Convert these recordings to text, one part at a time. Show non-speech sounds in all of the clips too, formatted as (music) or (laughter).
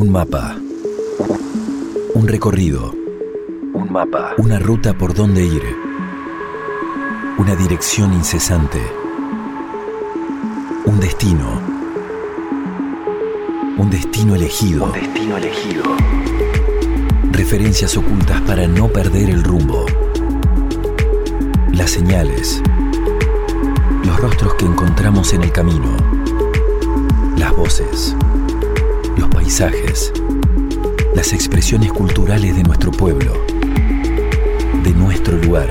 Un mapa. Un recorrido. Un mapa. Una ruta por donde ir. Una dirección incesante. Un destino. Un destino elegido. Un destino elegido. Referencias ocultas para no perder el rumbo. Las señales. Los rostros que encontramos en el camino. Las voces. Paisajes. Las expresiones culturales de nuestro pueblo. De nuestro lugar.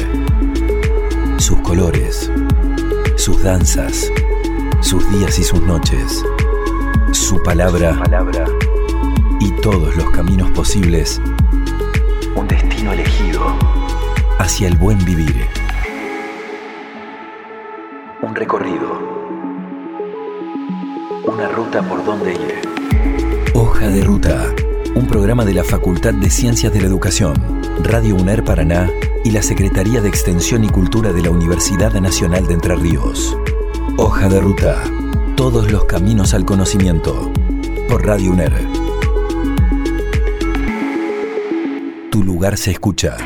Sus colores. Sus danzas. Sus días y sus noches. Su palabra. Palabra. Y todos los caminos posibles Un destino elegido. hacia el buen vivir. Un recorrido. Una ruta por donde ir. Hoja de Ruta, un programa de la Facultad de Ciencias de la Educación, Radio UNER Paraná y la Secretaría de Extensión y Cultura de la Universidad Nacional de Entre Ríos. Hoja de Ruta, todos los caminos al conocimiento, por Radio UNER. Tu lugar se escucha.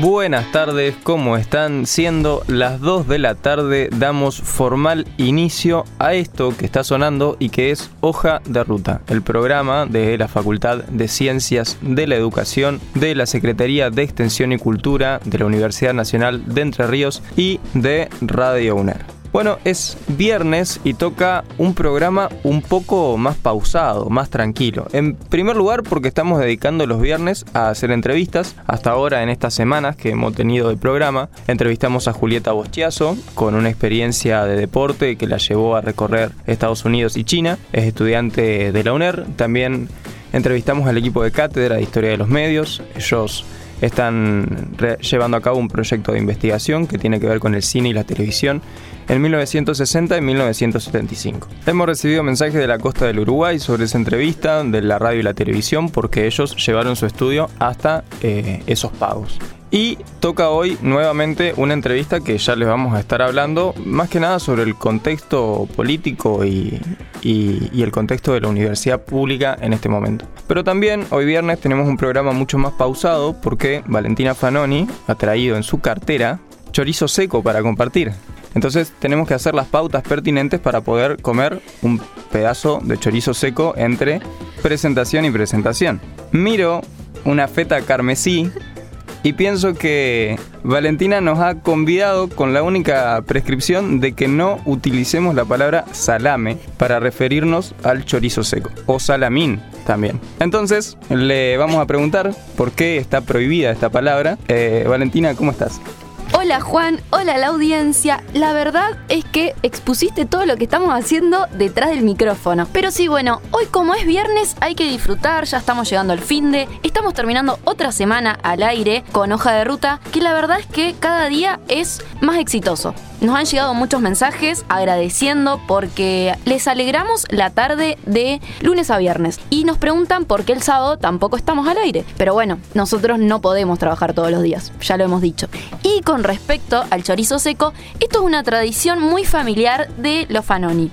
Buenas tardes, ¿cómo están? Siendo las 2 de la tarde, damos formal inicio a esto que está sonando y que es Hoja de Ruta, el programa de la Facultad de Ciencias de la Educación de la Secretaría de Extensión y Cultura de la Universidad Nacional de Entre Ríos y de Radio UNER. Bueno, es viernes y toca un programa un poco más pausado, más tranquilo. En primer lugar porque estamos dedicando los viernes a hacer entrevistas. Hasta ahora en estas semanas que hemos tenido de programa, entrevistamos a Julieta Bostiazo con una experiencia de deporte que la llevó a recorrer Estados Unidos y China. Es estudiante de la UNER. También entrevistamos al equipo de cátedra de Historia de los Medios. Ellos están llevando a cabo un proyecto de investigación que tiene que ver con el cine y la televisión en 1960 y 1975. Hemos recibido mensajes de la costa del Uruguay sobre esa entrevista, de la radio y la televisión, porque ellos llevaron su estudio hasta eh, esos pagos. Y toca hoy nuevamente una entrevista que ya les vamos a estar hablando, más que nada sobre el contexto político y, y- el contexto de la universidad pública en este momento. Pero también hoy viernes tenemos un programa mucho más pausado porque Valentina Fanoni ha traído en su cartera chorizo seco para compartir. Entonces tenemos que hacer las pautas pertinentes para poder comer un pedazo de chorizo seco entre presentación y presentación. Miro una feta carmesí y pienso que Valentina nos ha convidado con la única prescripción de que no utilicemos la palabra salame para referirnos al chorizo seco o salamín también. Entonces le vamos a preguntar por qué está prohibida esta palabra. Eh, Valentina, ¿cómo estás? Hola Juan, hola la audiencia. La verdad es que expusiste todo lo que estamos haciendo detrás del micrófono. Pero sí, bueno, hoy como es viernes hay que disfrutar, ya estamos llegando al fin de, estamos terminando otra semana al aire con hoja de ruta, que la verdad es que cada día es más exitoso. Nos han llegado muchos mensajes agradeciendo porque les alegramos la tarde de lunes a viernes y nos preguntan por qué el sábado tampoco estamos al aire. Pero bueno, nosotros no podemos trabajar todos los días, ya lo hemos dicho. Y con respecto al chorizo seco, esto es una tradición muy familiar de los Fanoni.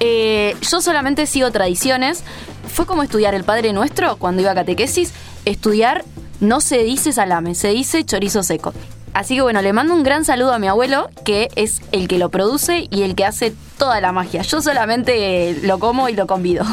Eh, yo solamente sigo tradiciones. Fue como estudiar el Padre Nuestro cuando iba a catequesis. Estudiar no se dice salame, se dice chorizo seco. Así que bueno, le mando un gran saludo a mi abuelo, que es el que lo produce y el que hace toda la magia. Yo solamente lo como y lo convido.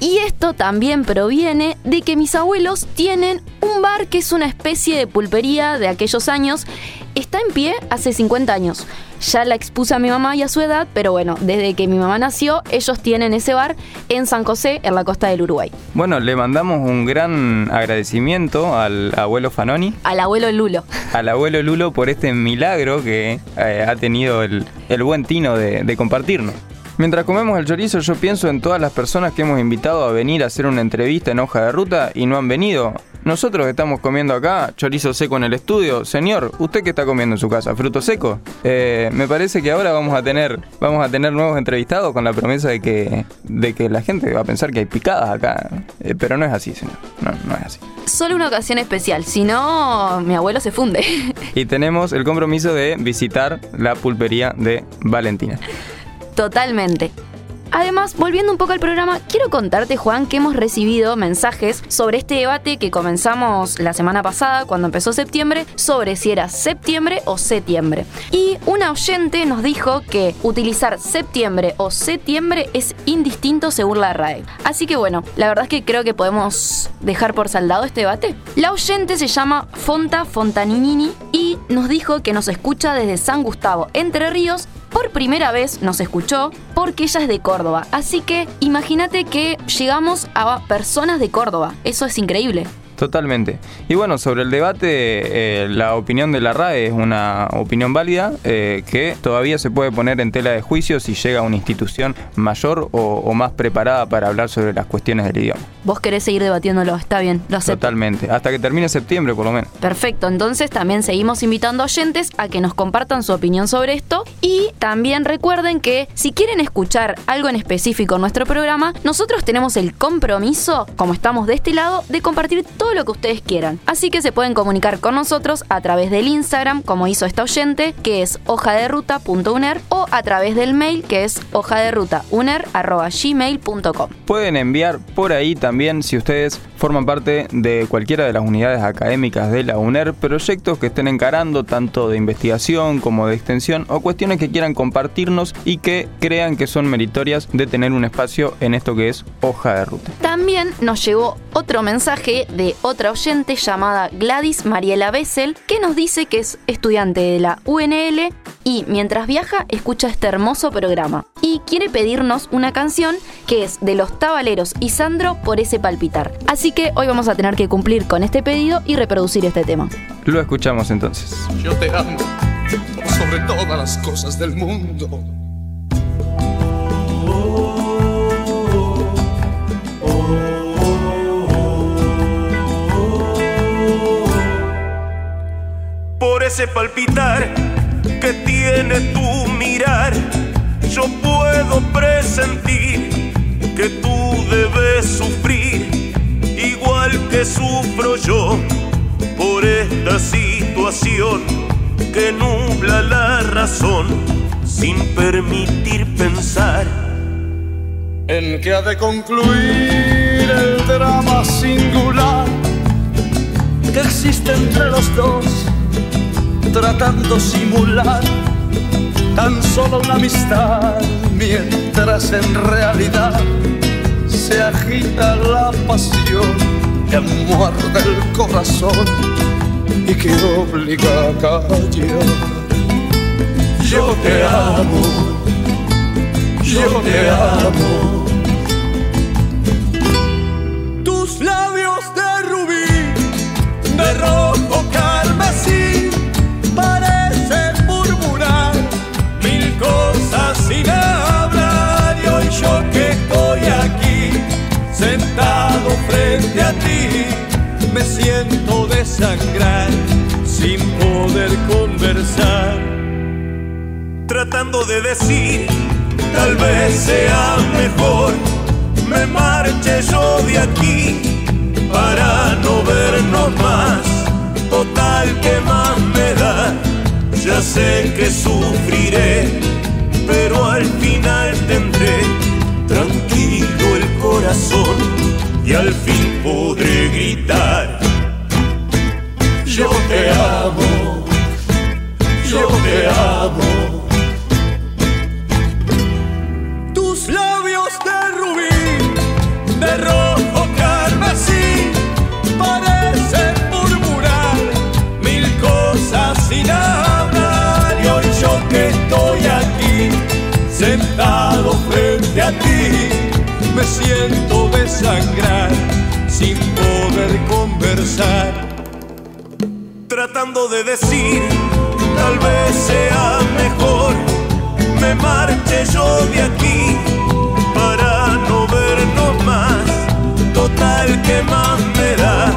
Y esto también proviene de que mis abuelos tienen un bar que es una especie de pulpería de aquellos años. Está en pie hace 50 años. Ya la expuse a mi mamá y a su edad, pero bueno, desde que mi mamá nació, ellos tienen ese bar en San José, en la costa del Uruguay. Bueno, le mandamos un gran agradecimiento al abuelo Fanoni, Al abuelo Lulo. al abuelo Lulo por este milagro que eh, ha tenido el, el buen tino de, de compartirnos. Mientras comemos el chorizo yo pienso en todas las personas que hemos invitado a venir a hacer una entrevista en hoja de ruta y no han venido. Nosotros estamos comiendo acá chorizo seco en el estudio. Señor, ¿usted qué está comiendo en su casa? ¿Fruto seco? Eh, me parece que ahora vamos a tener vamos a tener nuevos entrevistados con la promesa de que, de que la gente va a pensar que hay picadas acá. Eh, pero no es así, señor. No, no es así. Solo una ocasión especial, si no, mi abuelo se funde. Y tenemos el compromiso de visitar la pulpería de Valentina. Totalmente. Además, volviendo un poco al programa, quiero contarte, Juan, que hemos recibido mensajes sobre este debate que comenzamos la semana pasada, cuando empezó septiembre, sobre si era septiembre o septiembre. Y una oyente nos dijo que utilizar septiembre o septiembre es indistinto según la RAE. Así que bueno, la verdad es que creo que podemos dejar por saldado este debate. La oyente se llama Fonta Fontaninini y nos dijo que nos escucha desde San Gustavo, Entre Ríos, por primera vez nos escuchó porque ella es de Córdoba. Así que imagínate que llegamos a personas de Córdoba. Eso es increíble. Totalmente. Y bueno, sobre el debate, eh, la opinión de la RAE es una opinión válida eh, que todavía se puede poner en tela de juicio si llega a una institución mayor o, más preparada para hablar sobre las cuestiones del idioma. Vos querés seguir debatiéndolo, está bien, lo acepto. Totalmente, hasta que termine septiembre por lo menos. Perfecto, entonces también seguimos invitando a oyentes a que nos compartan su opinión sobre esto y también recuerden que si quieren escuchar algo en específico en nuestro programa, nosotros tenemos el compromiso, como estamos de este lado, de compartir todo lo que ustedes quieran. Así que se pueden comunicar con nosotros a través del Instagram, como hizo esta oyente, que es hojaderuta.uner, o a través del mail, que es hojaderutauner.gmail.com. Pueden enviar por ahí también, si ustedes forman parte de cualquiera de las unidades académicas de la UNER, proyectos que estén encarando tanto de investigación como de extensión o cuestiones que quieran compartirnos y que crean que son meritorias de tener un espacio en esto que es hoja de ruta. También nos llegó otro mensaje de otra oyente llamada Gladys Mariela Bessel, que nos dice que es estudiante de la UNL y mientras viaja escucha este hermoso programa y quiere pedirnos una canción que es de los Tabaleros y Sandro por ese palpitar. Así que hoy vamos a tener que cumplir con este pedido y reproducir este tema. Lo escuchamos entonces. Yo te amo sobre todas las cosas del mundo ese palpitar que tiene tu mirar, yo puedo presentir que tú debes sufrir, que sufro yo por esta situación que nubla la razón sin permitir pensar en que ha de concluir el drama singular que existe entre los dos tratando simular tan solo una amistad, mientras en realidad se agita la pasión que muerde el corazón y que obliga a callar. Yo te amo, yo te amo. Tus labios de rubí, de rojo carmesí sin hablar y hoy yo que estoy aquí sentado frente a ti me siento desangrar sin poder conversar. Tratando de decir tal vez sea mejor me marche yo de aquí para no vernos más. Total que más me da ya sé que sufriré pero al final tendré tranquilo el corazón y al fin podré gritar. Yo te amo, yo te amo. Tus labios de rubí, de rojo carmesí, parecen murmurar mil cosas sin hablar. Y hoy yo que estoy aquí sentado frente a ti, siento desangrar sin poder conversar. Tratando de decir, tal vez sea mejor, me marche yo de aquí para no vernos más. Total que más me da,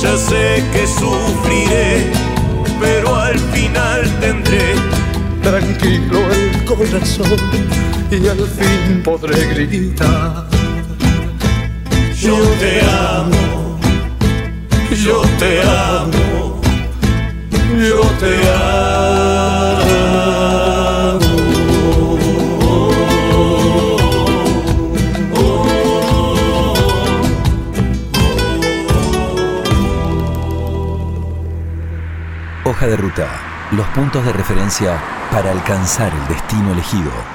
ya sé que sufriré, pero al final tendré tranquilo el corazón y al fin podré gritar. Yo te amo, yo te amo, yo te amo. Hoja de ruta, los puntos de referencia para alcanzar el destino elegido.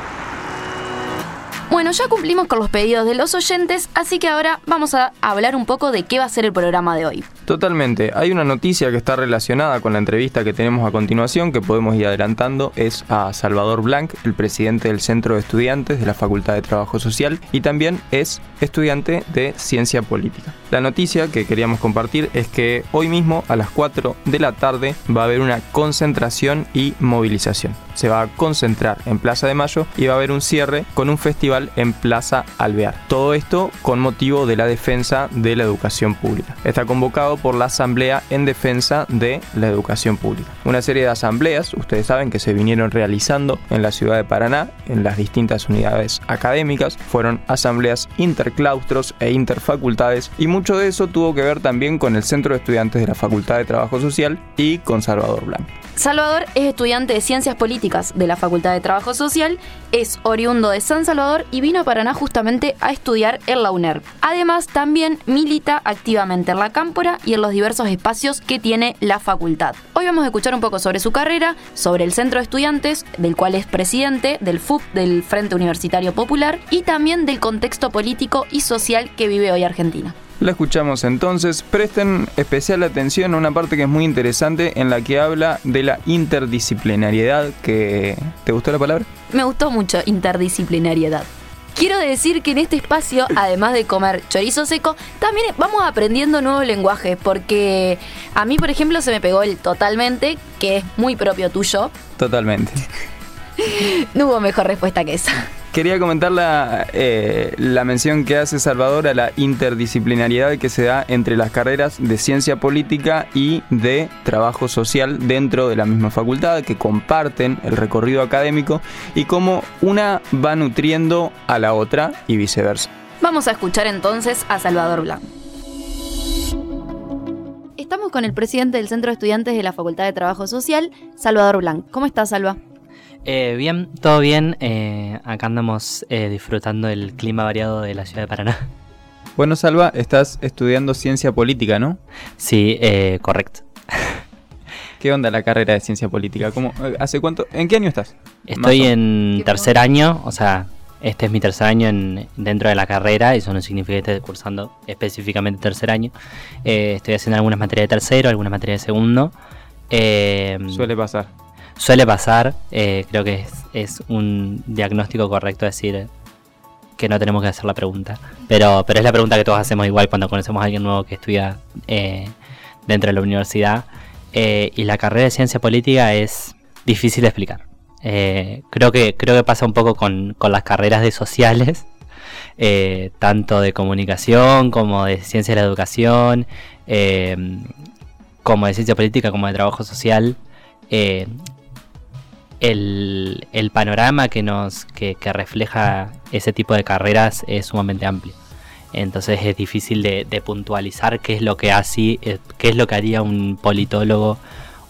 Bueno, ya cumplimos con los pedidos de los oyentes, así que ahora vamos a hablar un poco de qué va a ser el programa de hoy. Totalmente. Hay una noticia que está relacionada con la entrevista que tenemos a continuación, que podemos ir adelantando, es a Salvador Blanc, el presidente del Centro de Estudiantes de la Facultad de Trabajo Social y también es estudiante de Ciencia Política. La noticia que queríamos compartir es que hoy mismo a las 4 de la tarde va a haber una concentración y movilización. Se va a concentrar en Plaza de Mayo y va a haber un cierre con un festival en Plaza Alvear. Todo esto con motivo de la defensa de la educación pública. Está convocado por la Asamblea en Defensa de la Educación Pública. Una serie de asambleas, ustedes saben que se vinieron realizando en la ciudad de Paraná, en las distintas unidades académicas, fueron asambleas interclaustros e interfacultades y mucho de eso tuvo que ver también con el Centro de Estudiantes de la Facultad de Trabajo Social y con Salvador Blanco. Salvador es estudiante de Ciencias Políticas de la Facultad de Trabajo Social, es oriundo de San Salvador y vino a Paraná justamente a estudiar en la UNER. Además, también milita activamente en la Cámpora y en los diversos espacios que tiene la facultad. Hoy vamos a escuchar un poco sobre su carrera, sobre el Centro de Estudiantes, del cual es presidente, del FUP, del Frente Universitario Popular, y también del contexto político y social que vive hoy Argentina. La escuchamos entonces. Presten especial atención a una parte que es muy interesante en la que habla de la interdisciplinariedad que... ¿Te gustó la palabra? Me gustó mucho interdisciplinariedad. Quiero decir que en este espacio, además de comer chorizo seco, también vamos aprendiendo nuevos lenguajes, porque a mí, por ejemplo, se me pegó el totalmente, que es muy propio tuyo. Totalmente. (laughs) No hubo mejor respuesta que esa. Quería comentar la, eh, la mención que hace Salvador a la interdisciplinariedad que se da entre las carreras de ciencia política y de trabajo social dentro de la misma facultad, que comparten el recorrido académico y cómo una va nutriendo a la otra y viceversa. Vamos a escuchar entonces a Salvador Blanc. Estamos con el presidente del Centro de Estudiantes de la Facultad de Trabajo Social, Salvador Blanc. ¿Cómo estás, Salva? Eh, bien, todo bien. Eh, acá andamos eh, disfrutando del clima variado de la ciudad de Paraná. Bueno, Salva, estás estudiando ciencia política, ¿no? Sí, eh, correcto. ¿Qué onda la carrera de ciencia política? ¿Cómo, eh, ¿Hace cuánto? ¿En qué año estás? Estoy en tercer año, o sea, este es mi tercer año en- dentro de la carrera, eso no significa que esté cursando específicamente tercer año. Eh, estoy haciendo algunas materias de tercero, algunas materias de segundo. Eh, Suele pasar. Suele pasar, eh, creo que es, un diagnóstico correcto decir que no tenemos que hacer la pregunta. Pero, pero es la pregunta que todos hacemos igual cuando conocemos a alguien nuevo que estudia eh, dentro de la universidad. Eh, y la carrera de ciencia política es difícil de explicar. Eh, creo, que, creo que pasa un poco con, con las carreras de sociales, (laughs) tanto de comunicación como de ciencia de la educación, como de ciencia política, como de trabajo social. El, el panorama que nos que, que refleja ese tipo de carreras es sumamente amplio. Entonces es difícil de, de puntualizar qué es lo que hace, eh, qué es lo que haría un politólogo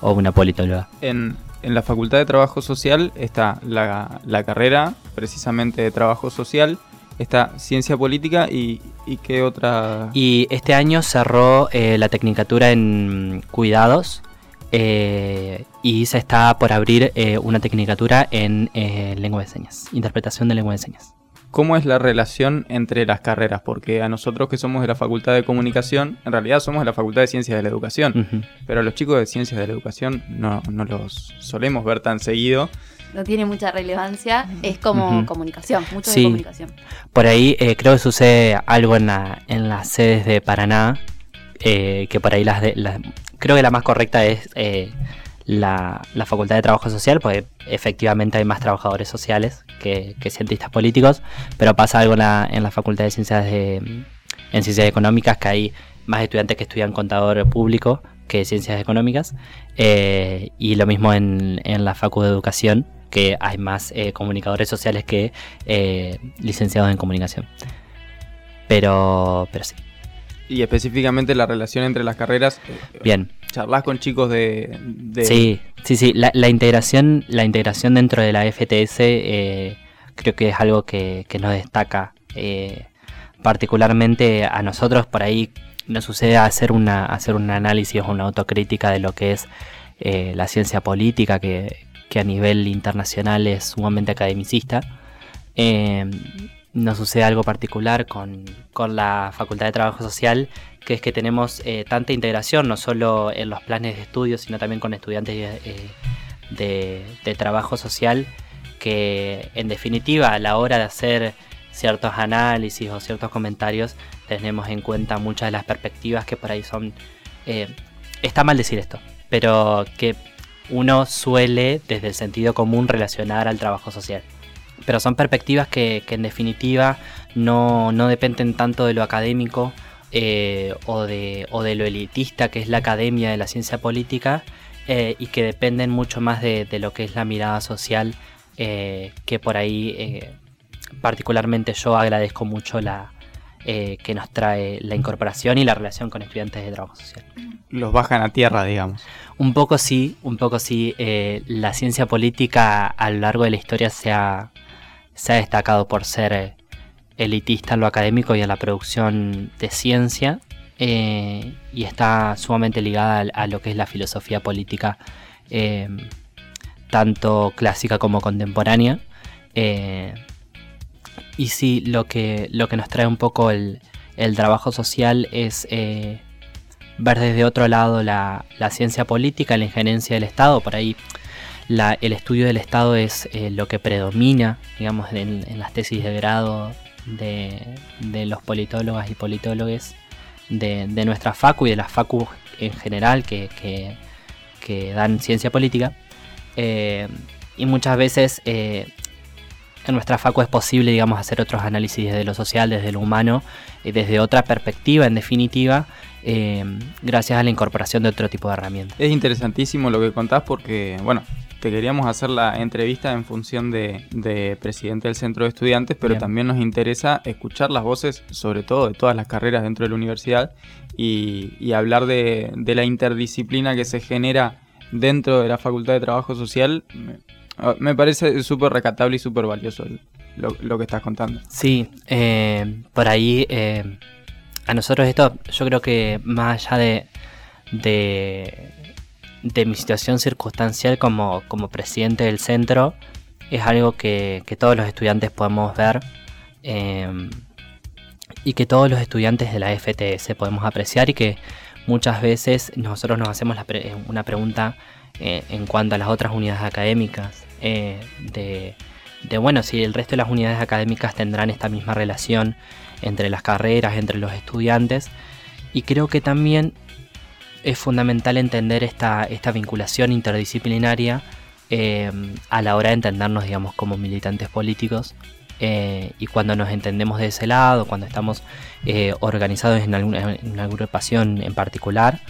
o una politóloga. En, en la Facultad de Trabajo Social está la, la carrera precisamente de Trabajo Social, está Ciencia Política y, y qué otra... Y este año cerró eh, la tecnicatura en cuidados eh, y se está por abrir eh, una tecnicatura en eh, lengua de señas, interpretación de lengua de señas. ¿Cómo es la relación entre las carreras? Porque a nosotros que somos de la Facultad de Comunicación, en realidad somos de la Facultad de Ciencias de la Educación, pero a los chicos de Ciencias de la Educación no, no los solemos ver tan seguido. No tiene mucha relevancia, es como comunicación, mucho Sí. de comunicación. Por ahí eh, creo que sucede algo en, la- en las sedes de Paraná, eh, que por ahí las de... las- creo que la más correcta es eh, la, la Facultad de Trabajo Social, porque efectivamente hay más trabajadores sociales que, que cientistas políticos, pero pasa algo en la, en la Facultad de Ciencias de, en Ciencias Económicas, que hay más estudiantes que estudian contador público que Ciencias Económicas, eh, y lo mismo en, en la Facu de Educación, que hay más eh, comunicadores sociales que eh, licenciados en comunicación. Pero, pero sí, Y específicamente la relación entre las carreras. eh, bien. ¿Charlas con chicos de...? de- Sí, sí, sí. La, la integración, la integración dentro de la FTS eh, creo que es algo que, que nos destaca. eh, particularmente a nosotros por ahí nos sucede hacer una hacer un análisis o una autocrítica de lo que es eh, la ciencia política, que, que, a nivel internacional es sumamente academicista. Eh, nos sucede algo particular con, con, la Facultad de Trabajo Social, que es que tenemos eh, tanta integración, no solo en los planes de estudio, sino también con estudiantes de, de trabajo social, que en definitiva a la hora de hacer ciertos análisis o ciertos comentarios tenemos en cuenta muchas de las perspectivas que por ahí son... Eh, está mal decir esto, pero que uno suele desde el sentido común relacionar al trabajo social. Pero son perspectivas que, en definitiva no, dependen tanto de lo académico eh, o, de, o, de, lo elitista que es la academia de la ciencia política eh, y que dependen mucho más de, lo que es la mirada social que por ahí particularmente yo agradezco mucho la, eh, que nos trae la incorporación y la relación con estudiantes de trabajo social. Los bajan a tierra, digamos. Un poco sí, un poco sí. Eh, la ciencia política a lo largo de la historia se ha, se ha destacado por ser eh, elitista en lo académico y en la producción de ciencia y está sumamente ligada a, lo que es la filosofía política, tanto clásica como contemporánea. Y sí, lo que, lo que nos trae un poco el, trabajo social es eh, ver desde otro lado la, ciencia política, la injerencia del Estado. Por ahí el estudio del Estado es eh, lo que predomina, digamos, en, las tesis de grado de, los politólogas y politólogos de, nuestra facu y de las facu en general que, dan ciencia política. Eh, y muchas veces en nuestra facu es posible, digamos, hacer otros análisis desde lo social, desde lo humano, y desde otra perspectiva, en definitiva, eh, gracias a la incorporación de otro tipo de herramientas. Es interesantísimo lo que contás porque, bueno, te queríamos hacer la entrevista en función de, presidente del centro de estudiantes, pero también nos interesa escuchar las voces, sobre todo de todas las carreras dentro de la universidad, y, hablar de, de la interdisciplina que se genera dentro de la Facultad de Trabajo Social Ah, me parece súper recatable y súper valioso lo, que estás contando. Sí, eh, por ahí eh, a nosotros esto, yo creo que más allá de, de, mi situación circunstancial como, como, presidente del centro, es algo que, todos los estudiantes podemos ver eh, y que todos los estudiantes de la FTS podemos apreciar y que muchas veces nosotros nos hacemos una pregunta en cuanto a las otras unidades académicas eh, de, bueno, si el resto de las unidades académicas tendrán esta misma relación entre las carreras, entre los estudiantes. Y creo que también es fundamental entender esta, esta vinculación interdisciplinaria eh, a la hora de entendernos, digamos, como militantes políticos. Eh, y cuando nos entendemos de ese lado, cuando estamos organizados en alguna, en una agrupación en particular,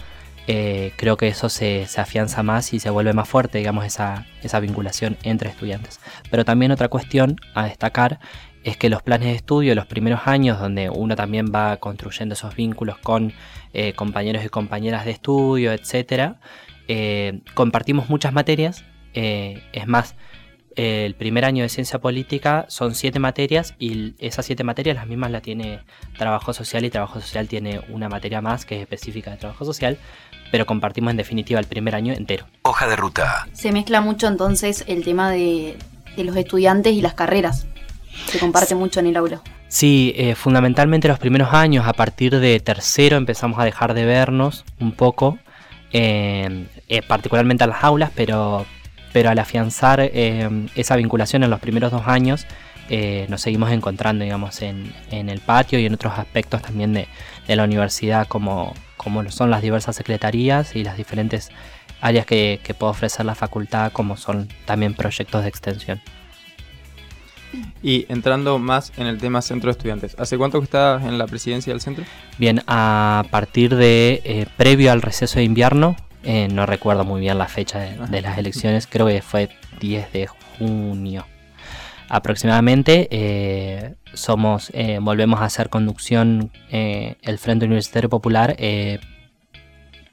eh, creo que eso se, afianza más y se vuelve más fuerte, digamos, esa, vinculación entre estudiantes. Pero también otra cuestión a destacar es que los planes de estudio, los primeros años, donde uno también va construyendo esos vínculos con eh, compañeros y compañeras de estudio, etc., eh, compartimos muchas materias. es más, el primer año de ciencia política son siete materias y esas siete materias las mismas la tiene trabajo social y trabajo social tiene una materia más que es específica de trabajo social, pero compartimos en definitiva el primer año entero. Hoja de ruta. Se mezcla mucho entonces el tema de, los estudiantes y las carreras. Se comparte mucho en el aula. Sí, eh, fundamentalmente los primeros años, a partir de tercero empezamos a dejar de vernos un poco, eh, particularmente a las aulas, pero, pero al afianzar eh, esa vinculación en los primeros dos años, nos seguimos encontrando, digamos, en, el patio y en otros aspectos también de, de la universidad como, como son las diversas secretarías y las diferentes áreas que, puede ofrecer la facultad, como son también proyectos de extensión. Y entrando más en el tema centro de estudiantes, ¿hace cuánto que estás en la presidencia del centro? Bien, a partir de eh, previo al receso de invierno, eh, no recuerdo muy bien la fecha de, las elecciones, creo que fue 10 de junio aproximadamente. Eh, somos, volvemos a hacer conducción el Frente Universitario Popular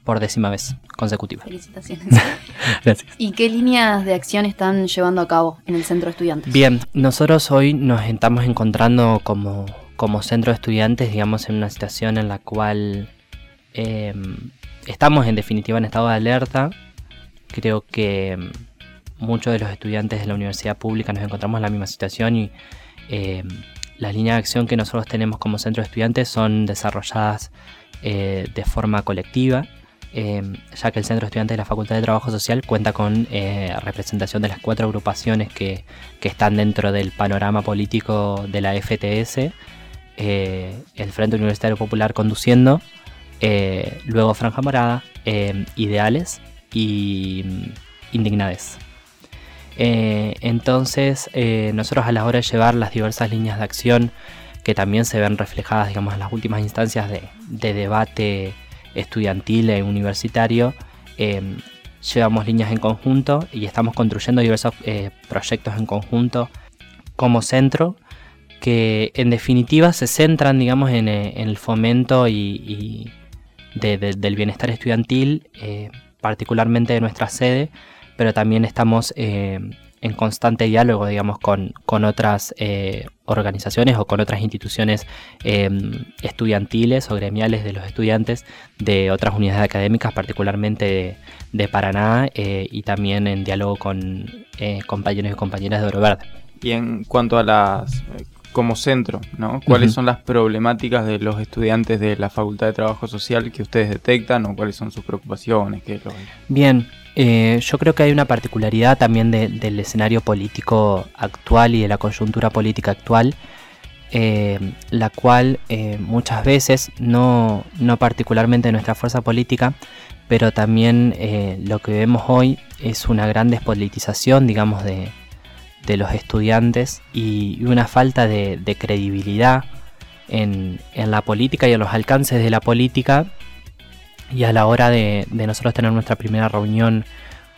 por décima vez consecutiva. Felicitaciones. (laughs) Gracias. ¿Y qué líneas de acción están llevando a cabo en el centro de estudiantes? Bien, nosotros hoy nos estamos encontrando como, como centro de estudiantes, digamos, en una situación en la cual estamos en definitiva en estado de alerta creo que muchos de los estudiantes de la universidad pública nos encontramos en la misma situación y eh, las líneas de acción que nosotros tenemos como centro de estudiantes son desarrolladas eh, de forma colectiva, eh, ya que el centro de de la Facultad de Trabajo Social cuenta con representación de las cuatro agrupaciones que, que, están dentro del panorama político de la FTS, el Frente Universitario Popular conduciendo, luego Franja Morada, Ideales y mm, Indignades. Eh, entonces, eh, nosotros a la hora de llevar las diversas líneas de acción que también se ven reflejadas, digamos, en las últimas instancias de, debate estudiantil e universitario, em, llevamos líneas en conjunto y estamos construyendo diversos eh, proyectos en conjunto como centro que en definitiva se centran, digamos, en, el fomento y, del bienestar estudiantil, particularmente de nuestra sede, pero también estamos eh, en constante diálogo, digamos, con, con otras eh, organizaciones o con otras instituciones em, estudiantiles o gremiales de los estudiantes de otras unidades académicas, particularmente de, Paraná, eh, y también en diálogo con compañeros y compañeras de Oro Verde. Y en cuanto a las como centro, ¿no? ¿Cuáles son las problemáticas de los estudiantes de la Facultad de Trabajo Social que ustedes detectan o cuáles son sus preocupaciones? Bien, eh, yo creo que hay una particularidad también del escenario político actual y de la coyuntura política actual, eh, la cual eh, muchas veces, no, no particularmente nuestra fuerza política, pero también lo que vemos hoy es una gran despolitización, digamos, de, los estudiantes y una falta de, credibilidad en, en, la política y en los alcances de la política y a la hora de, nosotros tener nuestra primera reunión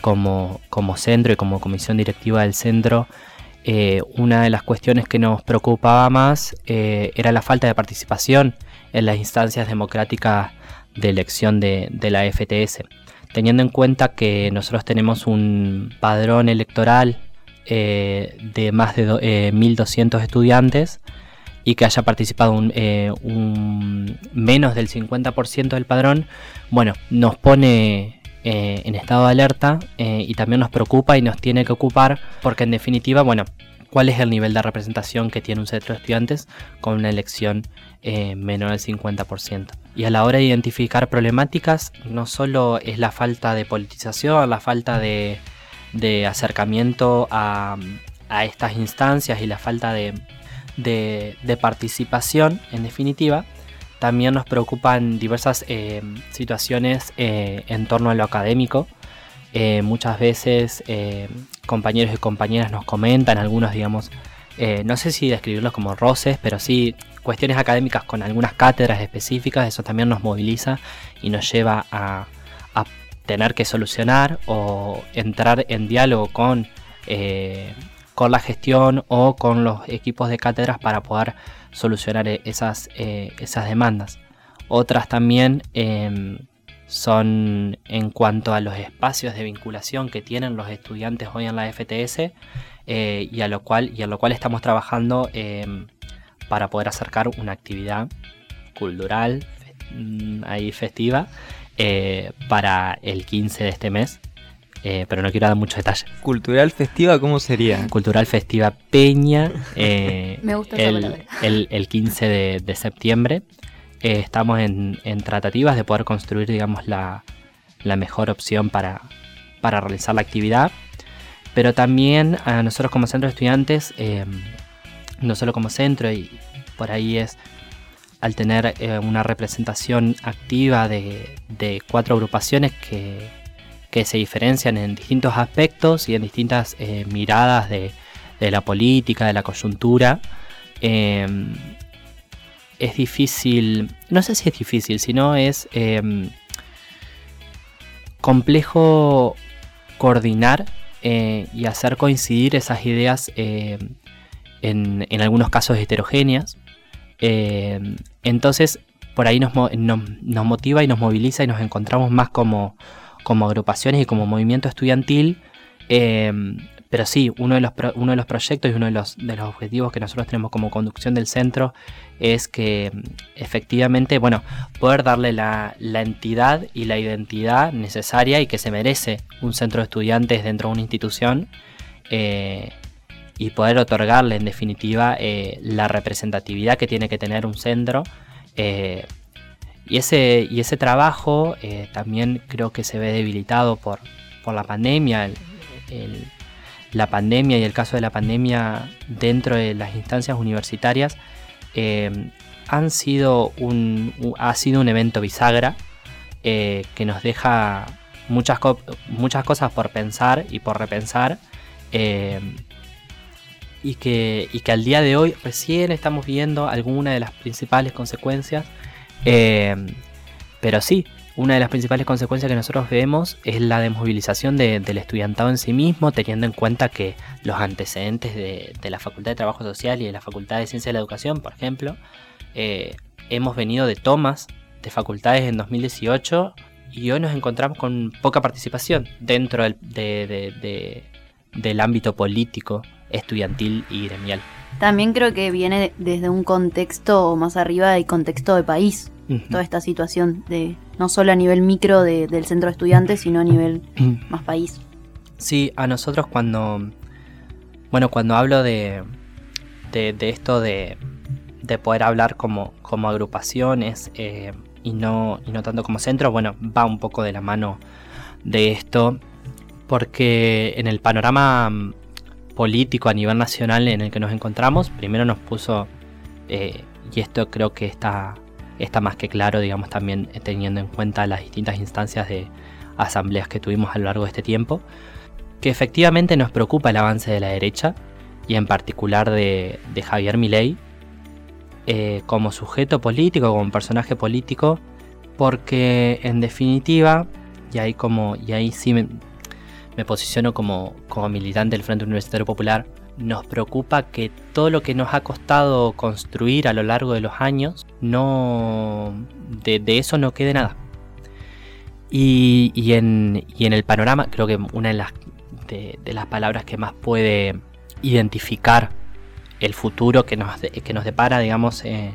como, centro y como comisión directiva del centro, eh, una de las cuestiones que nos preocupaba más eh, era la falta de participación en las instancias democráticas de elección de, la FTS. Teniendo en cuenta que nosotros tenemos un padrón electoral eh, de más de 1.200 estudiantes, y que haya participado un, eh, menos del 50% del padrón, bueno, nos pone eh, en estado de alerta eh, y también nos preocupa y nos tiene que ocupar porque en definitiva, bueno, ¿cuál es el nivel de representación que tiene un centro de estudiantes con una elección menor del 50%? Y a la hora de identificar problemáticas, no solo es la falta de politización, la falta de, de acercamiento a, a estas instancias y la falta de de, participación, en definitiva, también nos preocupan diversas eh, situaciones eh, en torno a lo académico. Eh, muchas veces compañeros y compañeras nos comentan, algunos digamos, no sé si describirlos como roces, pero sí cuestiones académicas con algunas cátedras específicas, eso también nos moviliza y nos lleva a tener que solucionar o entrar en diálogo con con la gestión o con los equipos de cátedras para poder solucionar e-, esas, eh, esas demandas. Otras también em, son en cuanto a los espacios de vinculación que tienen los estudiantes hoy en la FTS eh, y, a lo cual, y a lo cual estamos trabajando em, para poder acercar una actividad cultural mm, ahí festiva eh, para el 15 de este mes eh, pero no quiero dar muchos detalles. ¿Cultural festiva cómo sería? Cultural festiva Peña. Eh, (laughs) Me gusta el, el, el, 15 de, septiembre. Eh, estamos en, tratativas de poder construir, digamos, la, mejor opción para, para, realizar la actividad. Pero también a nosotros como centro de estudiantes, no solo como centro, y por ahí es al tener una representación activa de, cuatro agrupaciones que se diferencian en distintos aspectos y en distintas eh, miradas de, la política, de la coyuntura. Em, es difícil, no sé si es difícil, sino es em, complejo coordinar eh, y hacer coincidir esas ideas en, algunos casos heterogéneas. Entonces, por ahí nos, motiva y nos moviliza y nos encontramos más como agrupaciones y como movimiento estudiantil, em, pero sí, uno de, los proyectos y uno de los, objetivos que nosotros tenemos como conducción del centro es que efectivamente, bueno, poder darle la, entidad y la identidad necesaria y que se merece un centro de estudiantes dentro de una institución. Eh, y poder otorgarle en definitiva eh, la representatividad que tiene que tener un centro. Eh, y, ese, y ese trabajo también creo que se ve debilitado por, por la pandemia. la pandemia y el caso de la pandemia dentro de las instancias universitarias eh, han sido un, ha sido un evento bisagra eh, que nos deja muchas, muchas cosas por pensar y por repensar. Eh, y, que, y que al día de hoy recién estamos viendo algunas de las principales consecuencias. pero sí, una de las principales consecuencias que nosotros vemos es la desmovilización del estudiantado en sí mismo, teniendo en cuenta que los antecedentes de, la Facultad de Trabajo Social y de la Facultad de Ciencia de la Educación, por ejemplo, eh, hemos venido de tomas de facultades en 2018 y hoy nos encontramos con poca participación dentro del, del ámbito político, estudiantil y gremial. También creo que viene desde un contexto más arriba del contexto de país, toda esta situación de no solo a nivel micro del centro de estudiantes, sino a nivel más país. Sí, a nosotros cuando, bueno, cuando hablo de, de, esto de, de, poder hablar como, como agrupaciones eh, y, no, y no tanto como centro, bueno, va un poco de la mano de esto, porque en el panorama político a nivel nacional en el que nos encontramos, primero nos puso, eh, y esto creo que está está más que claro, digamos, también teniendo en cuenta las distintas instancias de asambleas que tuvimos a lo largo de este tiempo, que efectivamente nos preocupa el avance de la derecha y en particular de, Javier Milei eh, como sujeto político, como personaje político, porque en definitiva, y ahí, como, y ahí sí me, posiciono como, como militante del Frente Universitario Popular, nos preocupa que todo lo que nos ha costado construir a lo largo de los años, no de, eso no quede nada. Y, en, el panorama, creo que una de las, de, las palabras que más puede identificar el futuro que nos, que nos depara, digamos, eh,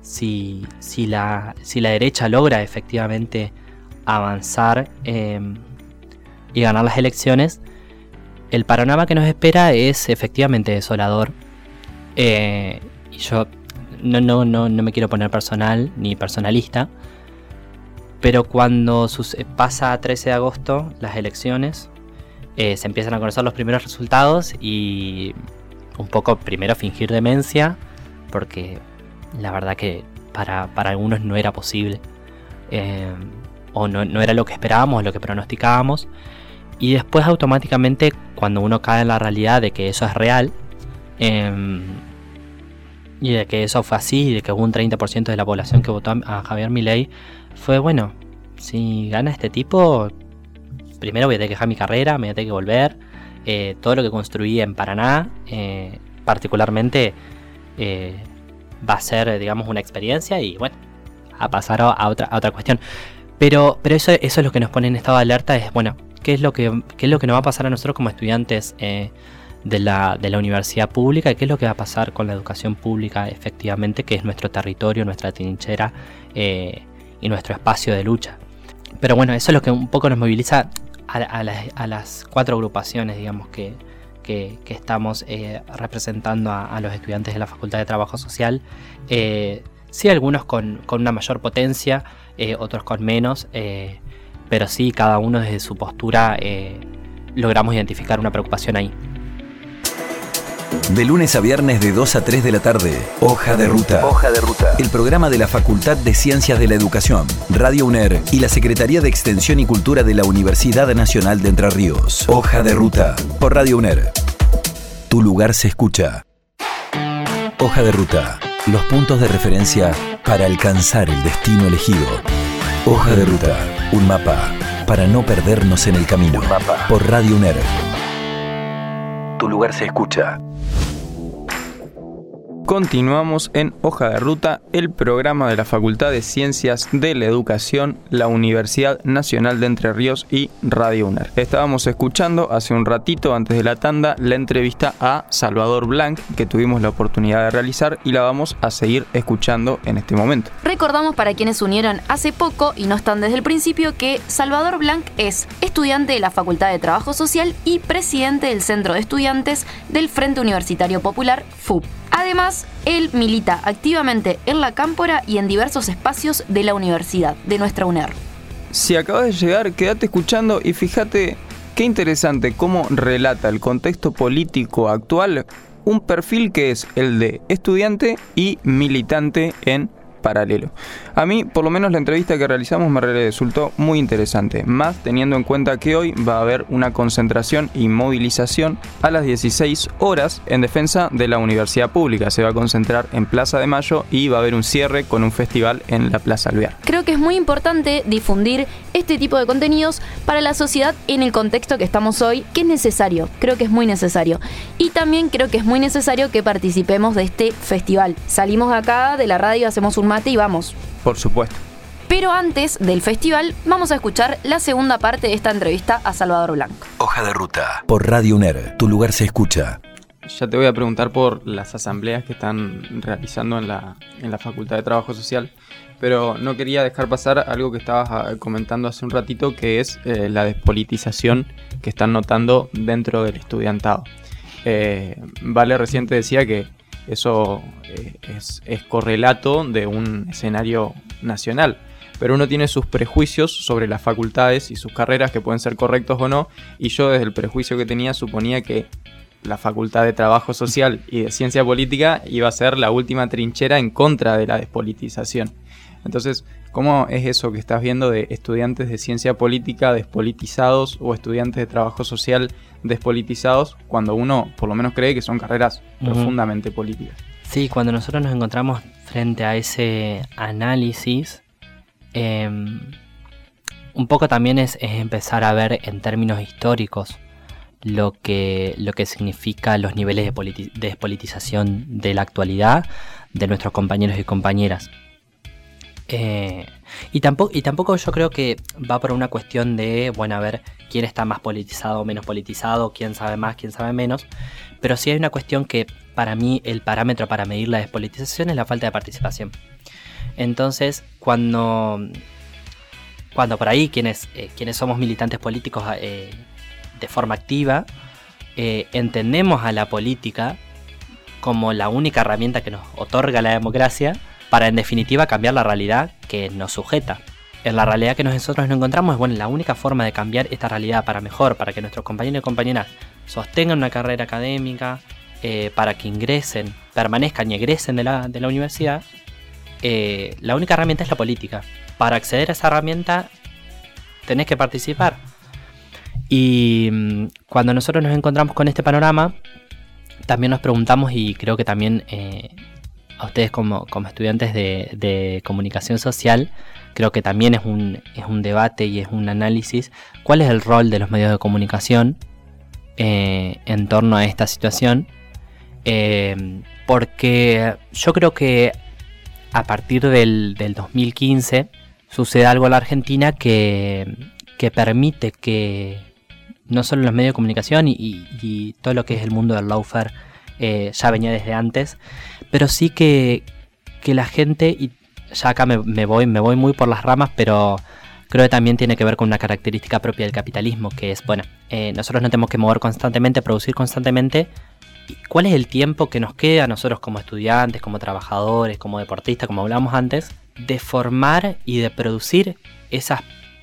si, si, la, si la derecha logra efectivamente avanzar eh, y ganar las elecciones, el panorama que nos espera es efectivamente desolador. Eh, y yo no, no, no, no me quiero poner personal ni personalista. Pero cuando pasa 13 de agosto las elecciones, eh, se empiezan a conocer los primeros resultados y un poco primero fingir demencia, porque la verdad que para, algunos no era posible. Eh, o no, no, era lo que esperábamos, lo que pronosticábamos. Y después automáticamente cuando uno cae en la realidad de que eso es real, em, y de que eso fue así, y de que hubo un 30% de la población que votó a Javier Milei, fue bueno, si gana este tipo, primero voy a tener que dejar mi carrera, me voy a tener que volver, eh, todo lo que construí en Paraná, eh, particularmente, eh, va a ser, digamos, una experiencia y bueno, a pasar a, otra, otra cuestión. Pero, pero eso, eso es lo que nos pone en estado de alerta, es bueno, qué es lo que, es lo que nos va a pasar a nosotros como estudiantes eh, de, la, universidad pública y qué es lo que va a pasar con la educación pública efectivamente, que es nuestro territorio, nuestra trinchera eh, y nuestro espacio de lucha. Pero bueno, eso es lo que un poco nos moviliza a, las, cuatro agrupaciones, digamos, que, estamos eh, representando a, los estudiantes de la Facultad de Trabajo Social. sí, algunos con, con, una mayor potencia, otros con menos pero sí, cada uno desde su postura eh, logramos identificar una preocupación ahí. De lunes a viernes de 2 a 3 de la tarde, Hoja de Ruta. Hoja de Ruta. El programa de la Facultad de Ciencias de la Educación, Radio UNER y la Secretaría de Extensión y Cultura de la Universidad Nacional de Entre Ríos. Hoja de Ruta. Por Radio UNER. Tu lugar se escucha. Hoja de Ruta. Los puntos de referencia para alcanzar el destino elegido. Hoja de Ruta. Un mapa para no perdernos en el camino. Por Radio UNER. Tu lugar se escucha. Continuamos en Hoja de Ruta, el programa de la Facultad de Ciencias de la Educación, la Universidad Nacional de Entre Ríos y Radio UNER. Estábamos escuchando hace un ratito, antes de la tanda, la entrevista a Salvador Blanc, que tuvimos la oportunidad de realizar y la vamos a seguir escuchando en este momento. Recordamos para quienes unieron hace poco y no están desde el principio que Salvador Blanc es estudiante de la Facultad de Trabajo Social y presidente del Centro de Estudiantes del Frente Universitario Popular, FUP. Además, él milita activamente en la cámpora y en diversos espacios de la universidad, de nuestra UNER. Si acabas de llegar, quédate escuchando y fíjate qué interesante cómo relata el contexto político actual un perfil que es el de estudiante y militante en paralelo. A mí, por lo menos la entrevista que realizamos me resultó muy interesante, más teniendo en cuenta que hoy va a haber una concentración y movilización a las 16 horas en defensa de la universidad pública. Se va a concentrar en Plaza de Mayo y va a haber un cierre con un festival en la Plaza Alvear. Creo que es muy importante difundir este tipo de contenidos para la sociedad en el contexto que estamos hoy, que es necesario, creo que es muy necesario. Y también creo que es muy necesario que participemos de este festival. Salimos acá, de la radio, hacemos un y vamos. Por supuesto. Pero antes del festival, vamos a escuchar la segunda parte de esta entrevista a Salvador Blanco. Hoja de ruta. Por Radio UNER, tu lugar se escucha. Ya te voy a preguntar por las asambleas que están realizando en la, en la Facultad de Trabajo Social, pero no quería dejar pasar algo que estabas ah, comentando hace un ratito, que es eh, la despolitización que están notando dentro del estudiantado. Eh, vale reciente decía que eso eh, es, correlato de un escenario nacional. Pero uno tiene sus prejuicios sobre las facultades y sus carreras que pueden ser correctos o no. Y yo desde el prejuicio que tenía suponía que la Facultad de Trabajo Social y de Ciencia Política iba a ser la última trinchera en contra de la despolitización. Entonces, ¿cómo es eso que estás viendo de estudiantes de ciencia política despolitizados o estudiantes de trabajo social despolitizados cuando uno por lo menos cree que son carreras profundamente políticas? Sí, cuando nosotros nos encontramos frente a ese análisis, em, un poco también es, empezar a ver en términos históricos lo que, lo que significa los niveles de despolitización de la actualidad de nuestros compañeros y compañeras. Eh, y, tampoco, y tampoco yo creo que va por una cuestión de, bueno, a ver quién está más politizado o menos politizado, quién sabe más, quién sabe menos. Pero sí hay una cuestión que para mí el parámetro para medir la despolitización es la falta de participación. Entonces, cuando, cuando por ahí quienes, eh, quienes somos militantes políticos eh, de forma activa, entendemos a la política como la única herramienta que nos otorga la democracia, para en definitiva cambiar la realidad que nos sujeta. En la realidad que nosotros nos encontramos bueno, la única forma de cambiar esta realidad para mejor, para que nuestros compañeros y compañeras sostengan una carrera académica, eh, para que ingresen, permanezcan y egresen de la, universidad, eh, la única herramienta es la política. Para acceder a esa herramienta tenés que participar. Y mm, cuando nosotros nos encontramos con este panorama, también nos preguntamos y creo que también eh, a ustedes como, estudiantes de, comunicación social, creo que también es un, es un debate y es un análisis, cuál es el rol de los medios de comunicación eh, en torno a esta situación. Eh, porque yo creo que a partir del, 2015 sucede algo en la Argentina que, que permite que no solo los medios de comunicación y, todo lo que es el mundo del lawfare eh, ya venía desde antes, pero sí que, la gente, y ya acá me, voy, me voy muy por las ramas, pero creo que también tiene que ver con una característica propia del capitalismo, que es, bueno, eh, nosotros no tenemos que mover constantemente, producir constantemente. ¿Cuál es el tiempo que nos queda a nosotros como estudiantes, como trabajadores, como deportistas, como hablábamos antes, de formar y de producir esas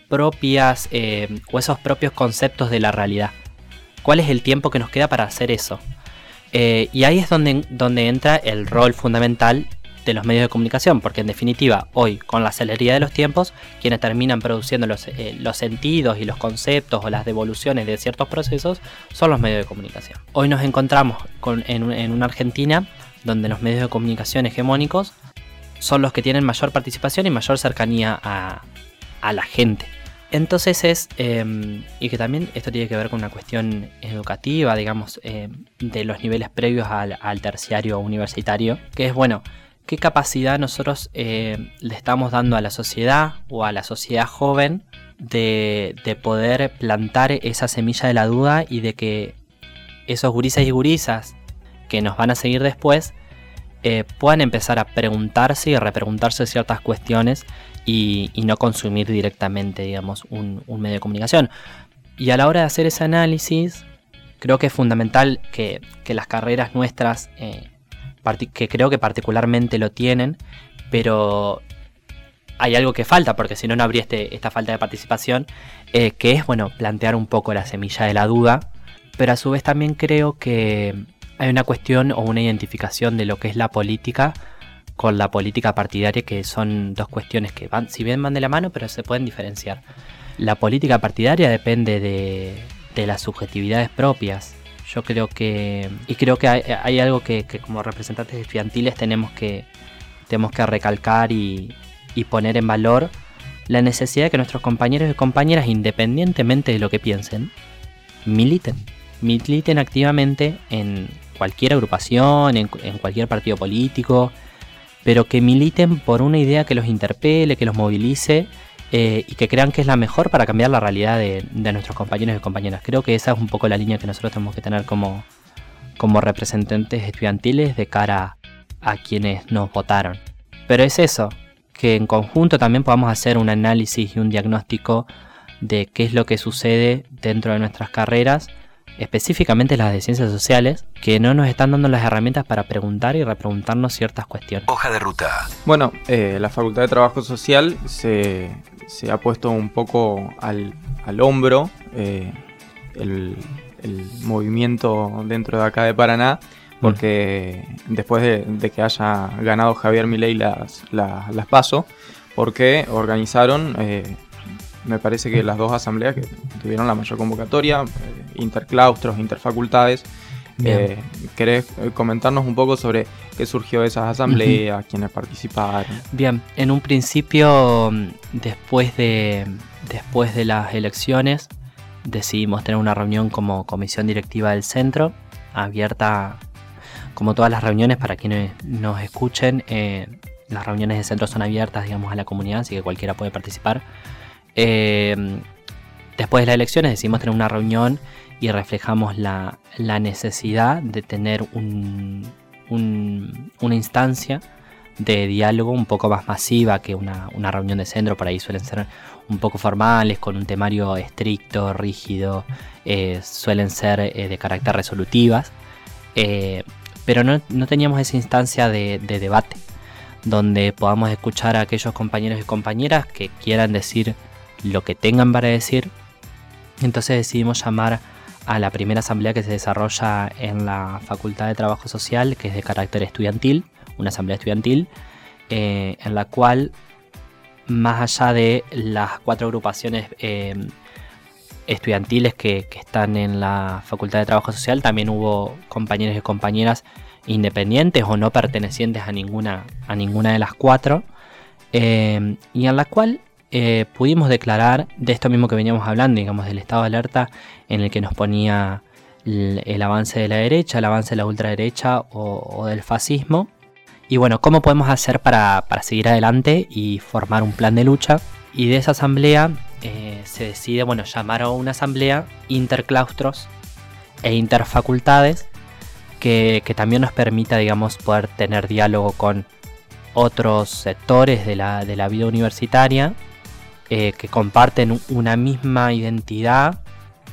propias eh, o esos propios conceptos de la realidad? ¿Cuál es el tiempo que nos queda para hacer eso? Eh, y ahí es donde, donde entra el rol fundamental de los medios de comunicación, porque en definitiva, hoy, con la celeridad de los tiempos, quienes terminan produciendo los, eh, los, sentidos y los conceptos o las devoluciones de ciertos procesos son los medios de comunicación. Hoy nos encontramos en, en, una Argentina donde los medios de comunicación hegemónicos son los que tienen mayor participación y mayor cercanía a, a la gente. Entonces es, eh, y que también esto tiene que ver con una cuestión educativa, digamos, eh, de los niveles previos al, terciario universitario, que es, bueno, qué capacidad nosotros eh, le estamos dando a la sociedad o a la sociedad joven de, de poder plantar esa semilla de la duda y de que esos gurisas y gurisas que nos van a seguir después eh, puedan empezar a preguntarse y a repreguntarse ciertas cuestiones y, no consumir directamente, digamos, un, medio de comunicación. Y a la hora de hacer ese análisis, creo que es fundamental que, que las carreras nuestras, eh, que creo que particularmente lo tienen, pero hay algo que falta, porque si no, no habría este, esta falta de participación, eh, que es, bueno, plantear un poco la semilla de la duda, pero a su vez también creo que hay una cuestión o una identificación de lo que es la política con la política partidaria, que son dos cuestiones que van, si bien van de la mano, pero se pueden diferenciar. La política partidaria depende de, de las subjetividades propias. Yo creo que, y creo que hay, hay algo que, que como representantes estudiantiles tenemos que, tenemos que recalcar y, y poner en valor la necesidad de que nuestros compañeros y compañeras, independientemente de lo que piensen, militen. Militen activamente en cualquier agrupación, en, en cualquier partido político, pero que militen por una idea que los interpele, que los movilice eh, y que crean que es la mejor para cambiar la realidad de, de nuestros compañeros y compañeras. Creo que esa es un poco la línea que nosotros tenemos que tener como, como representantes estudiantiles de cara a quienes nos votaron. Pero es eso, que en conjunto también podamos hacer un análisis y un diagnóstico de qué es lo que sucede dentro de nuestras carreras, específicamente las de ciencias sociales, que no nos están dando las herramientas para preguntar y repreguntarnos ciertas cuestiones. Hoja de ruta. Bueno, eh, la Facultad de Trabajo Social se, se ha puesto un poco al, al hombro eh, el, el movimiento dentro de acá de Paraná, porque después de, de que haya ganado Javier Milei las, las, las PASO, porque organizaron, eh, me parece que las dos asambleas que tuvieron la mayor convocatoria, eh, interclaustros, interfacultades. Eh, ¿Querés eh, comentarnos un poco sobre qué surgió de esas asambleas, quiénes participaron? Bien, en un principio, mm, después de, después de las elecciones, decidimos tener una reunión como comisión directiva del centro, abierta como todas las reuniones para quienes nos escuchen. eh, las reuniones de centro son abiertas, digamos, a la comunidad, así que cualquiera puede participar. Eh, después de las elecciones decidimos tener una reunión y reflejamos la, necesidad de tener un- un- una instancia de diálogo un poco más masiva que una, reunión de centro, por ahí suelen ser un poco formales, con un temario estricto, rígido, eh, suelen ser eh, de carácter resolutivas, pero no, teníamos esa instancia de debate, donde podamos escuchar a aquellos compañeros y compañeras que quieran decir lo que tengan para decir. Entonces decidimos llamar a la primera asamblea que se desarrolla en la Facultad de Trabajo Social, que es de carácter estudiantil, una asamblea estudiantil, eh, en la cual, más allá de las cuatro agrupaciones eh, estudiantiles que, están en la Facultad de Trabajo Social, también hubo compañeros y compañeras independientes o no pertenecientes a ninguna, a ninguna de las cuatro, eh, y en la cual eh, pudimos declarar de esto mismo que veníamos hablando, digamos, del estado de alerta en el que nos ponía el, avance de la derecha, el avance de la ultraderecha o, o del fascismo. Y bueno, ¿cómo podemos hacer para, para seguir adelante y formar un plan de lucha? Y de esa asamblea eh, se decide, bueno, llamar a una asamblea interclaustros e interfacultades que, que también nos permita, digamos, poder tener diálogo con otros sectores de la, de la vida universitaria eh, que comparten una misma identidad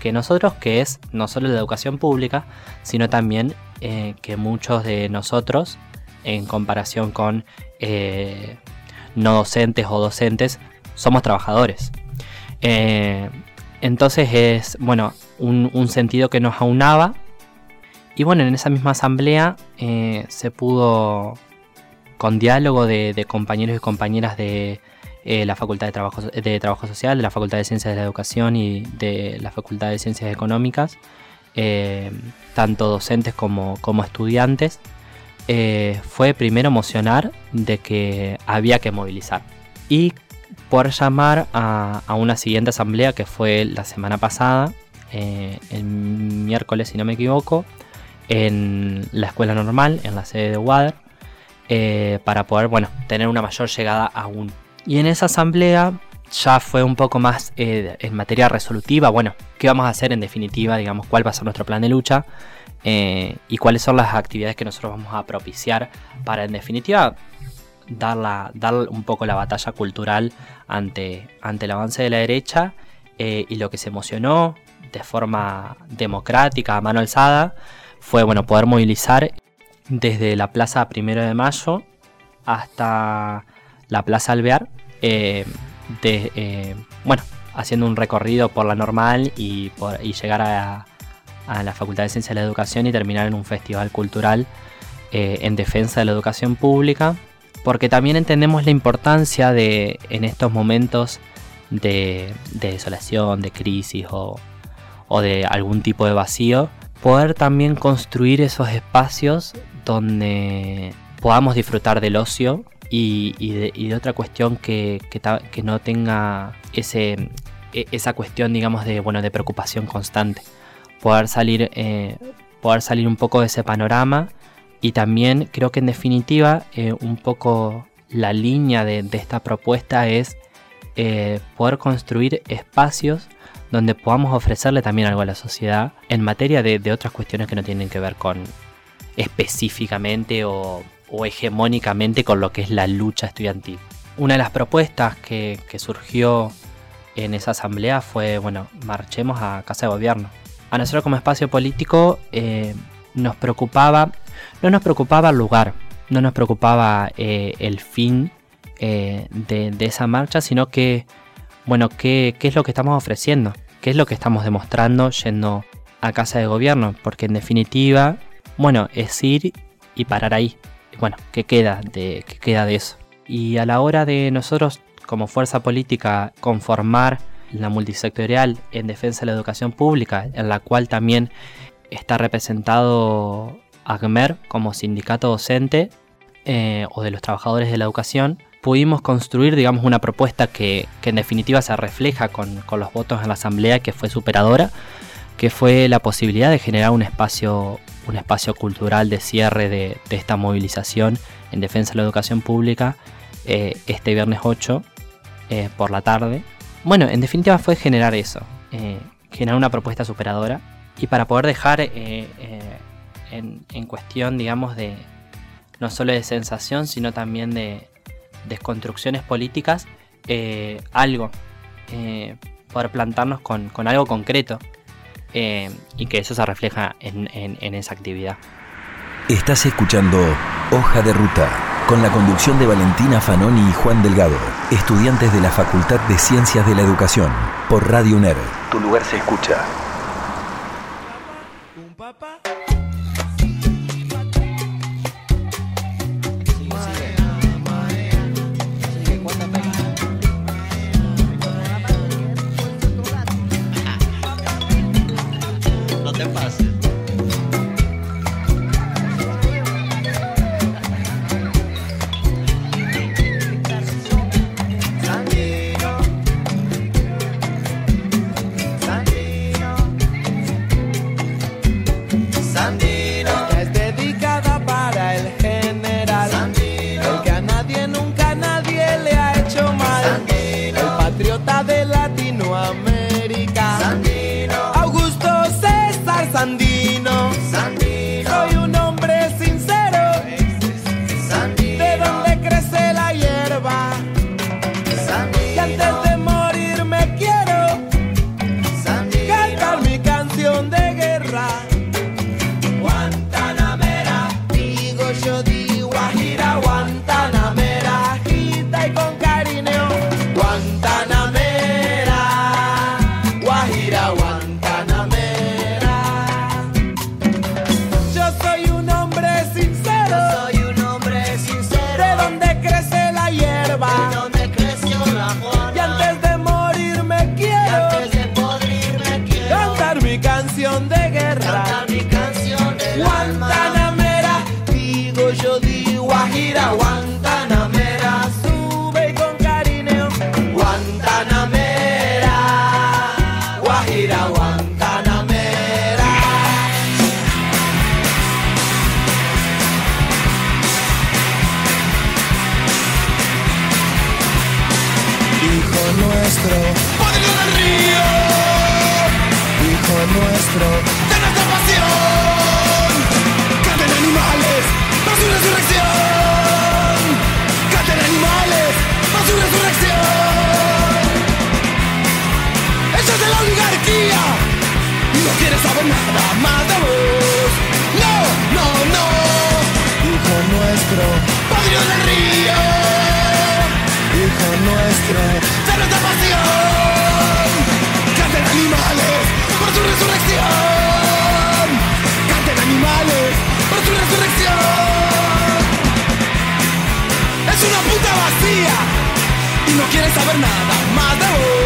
que nosotros, que es no solo la educación pública, sino también eh, que muchos de nosotros, en comparación con eh, no docentes o docentes, somos trabajadores. Entonces es, bueno, un, sentido que nos aunaba. Y bueno, en esa misma asamblea se pudo, con diálogo de, de compañeros y compañeras de eh, la Facultad de Trabajo, de Trabajo Social, de la Facultad de Ciencias de la Educación y de la Facultad de Ciencias Económicas, eh, tanto docentes como, como estudiantes, eh, fue primero emocionar de que había que movilizar. Y por llamar a, a una siguiente asamblea que fue la semana pasada, eh, el miércoles si no me equivoco, en la escuela normal, en la sede de WADER, eh, para poder bueno, tener una mayor llegada aún. Y en esa asamblea ya fue un poco más eh, en materia resolutiva, bueno, qué vamos a hacer en definitiva, digamos, cuál va a ser nuestro plan de lucha eh, y cuáles son las actividades que nosotros vamos a propiciar para en definitiva dar, la, dar un poco la batalla cultural ante, ante el avance de la derecha eh, y lo que se emocionó de forma democrática, a mano alzada, fue bueno, poder movilizar desde la Plaza Primero de Mayo hasta la Plaza Alvear, eh, de, eh, bueno, haciendo un recorrido por la normal y, por, y llegar a, la Facultad de Ciencias de la Educación y terminar en un festival cultural eh, en defensa de la educación pública, porque también entendemos la importancia de, en estos momentos de, de desolación, de crisis o, o de algún tipo de vacío, poder también construir esos espacios donde podamos disfrutar del ocio y, de, otra cuestión que, que, no tenga ese, e, esa cuestión, digamos, de, bueno, de preocupación constante. Poder salir, eh, poder salir un poco de ese panorama y también creo que en definitiva eh, un poco la línea de, esta propuesta es eh, poder construir espacios donde podamos ofrecerle también algo a la sociedad en materia de otras cuestiones que no tienen que ver con específicamente o, o, hegemónicamente con lo que es la lucha estudiantil. Una de las propuestas que, surgió en esa asamblea fue, bueno, marchemos a Casa de Gobierno. A nosotros como espacio político eh, nos preocupaba, no nos preocupaba el lugar, no nos preocupaba eh, el fin eh, de, esa marcha, sino que, bueno, ¿qué, ¿qué es lo que estamos ofreciendo? ¿Qué es lo que estamos demostrando yendo a Casa de Gobierno? Porque en definitiva, bueno, es ir y parar ahí. Bueno, ¿qué queda de, qué queda de eso? Y a la hora de nosotros como fuerza política conformar la multisectorial en defensa de la educación pública, en la cual también está representado AGMER como sindicato docente eh, o de los trabajadores de la educación, pudimos construir, digamos, una propuesta que, en definitiva se refleja con, los votos en la asamblea, que fue superadora, que fue la posibilidad de generar un espacio, un espacio cultural de cierre de, esta movilización en defensa de la educación pública eh, este viernes 8 eh, por la tarde. Bueno, en definitiva fue generar eso, eh, generar una propuesta superadora y para poder dejar en, en, cuestión, digamos, de no solo de sensación, sino también de desconstrucciones políticas, algo, poder plantarnos con algo concreto y que eso se refleja en, en, en esa actividad. Estás escuchando Hoja de Ruta con la conducción de Valentina Fanoni y Juan Delgado, estudiantes de la Facultad de Ciencias de la Educación, por Radio UNER. Tu lugar se escucha. No saber nada más de vos. No, no, no, hijo nuestro, podrido del río, hijo nuestro, de pasión. Canten animales por su resurrección. Canten animales por su resurrección. Es una puta vacía y no quiere saber nada más de vos.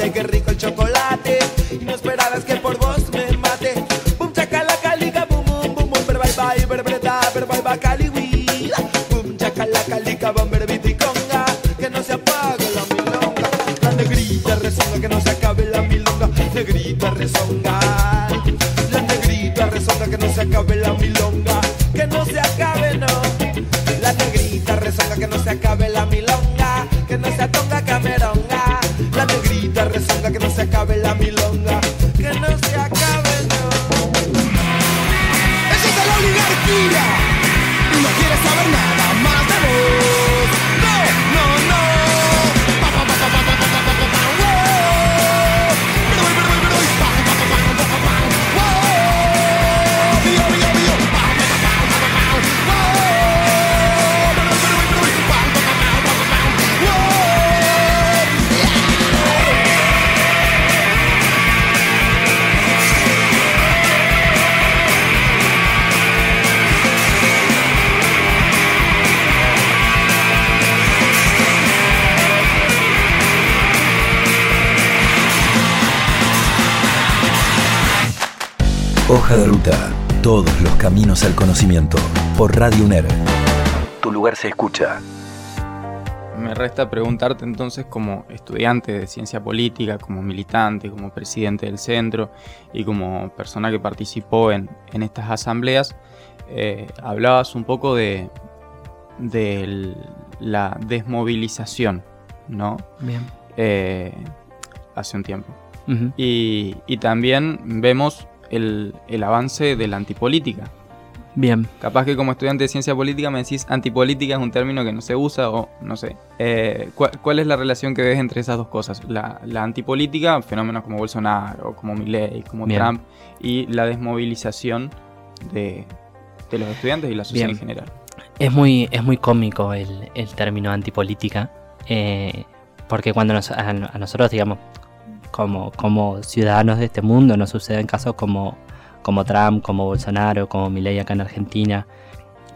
Bate, qué rico el chocolate. Hoja de ruta. Todos los caminos al conocimiento. Por Radio UNER. Tu lugar se escucha. Me resta preguntarte entonces como estudiante de ciencia política, como militante, como presidente del centro y como persona que participó en, en estas asambleas, eh, hablabas un poco de, la desmovilización, ¿no? Bien. Eh, hace un tiempo. Y también vemos el, el avance de la antipolítica. Bien. Capaz que como estudiante de ciencia política me decís antipolítica es un término que no se usa o no sé. Eh, ¿cuál, cuál es la relación que ves entre esas dos cosas? La, la antipolítica, fenómenos como Bolsonaro, como Milley, como Bien. Trump, y la desmovilización de, de los estudiantes y la sociedad Bien. en general. Es muy, es muy cómico el, el término antipolítica, eh, porque cuando nos- a, a nosotros, digamos, como, como ciudadanos de este mundo, nos suceden casos como, como Trump, como Bolsonaro, como Milei acá en Argentina,